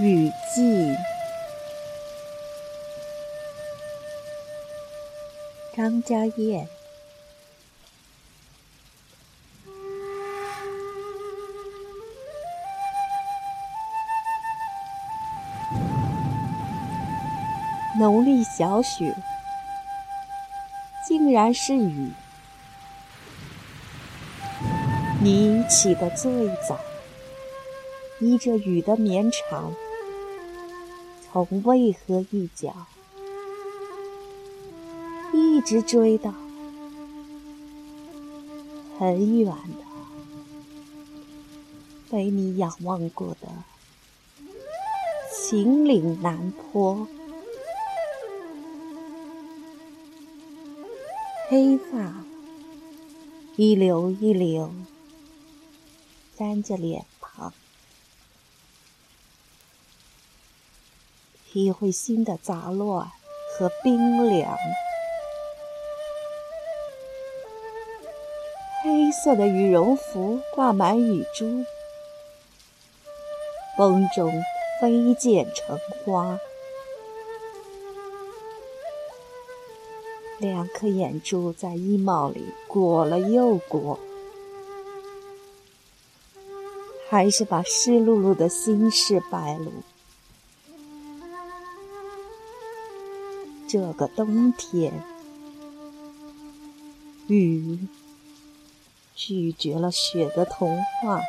雨季，张家燕。农历小雪，竟然是雨。你起得最早，依着雨的绵长，从渭河一角一直追到很远的被你仰望过的秦岭南坡。黑发一绺一绺沾着脸体会心的杂乱和冰凉。黑色的羽绒服挂满雨珠，风中飞溅成花。两颗眼珠在衣帽里裹了又裹。还是把湿漉漉的心事败露。这个冬天，雨拒绝了雪的童话。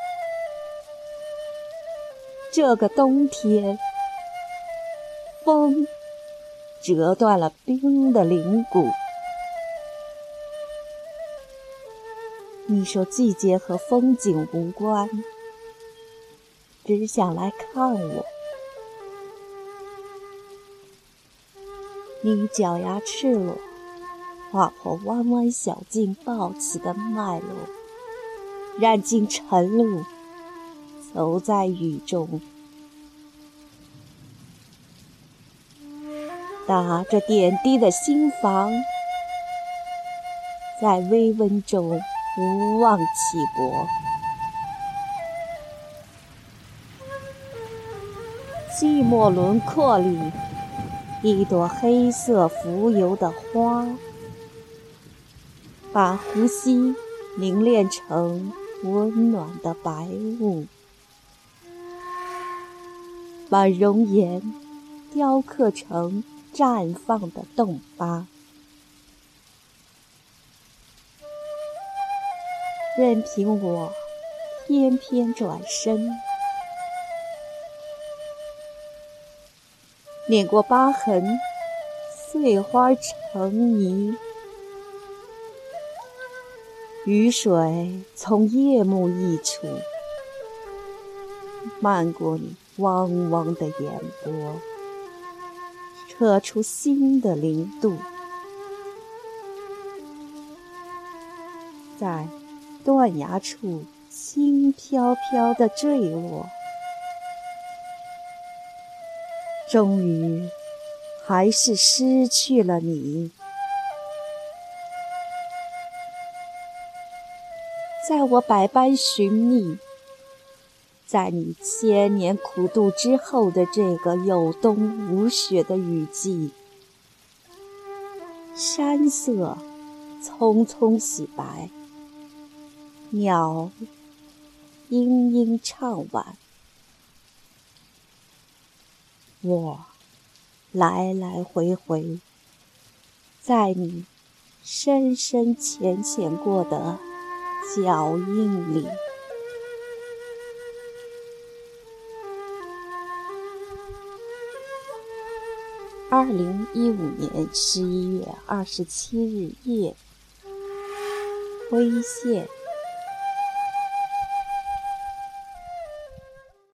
这个冬天，风折断了冰的灵骨。你说季节和风景无关。只想来看我，你脚丫赤裸，划破弯弯小径抱起的脉络，染尽晨露，走在雨中，打着点滴的心房，在微温中无望起搏。寂寞轮廓里，一朵黑色浮游的花，把呼吸凝练成温暖的白雾，把容颜雕刻成绽放的洞疤，任凭我翩翩转身。碾过疤痕，碎花成泥。雨水从夜幕溢出，漫过你汪汪的眼波，扯出新的零度，在断崖处轻飘飘的坠落。终于，还是失去了你。在我百般寻觅，在你千年苦度之后的这个有冬无雪的雨季，山色匆匆洗白，鸟嘤嘤唱晚。我来来回回，在你深深浅浅过的脚印里。二零一五年十一月二十七日夜，微线。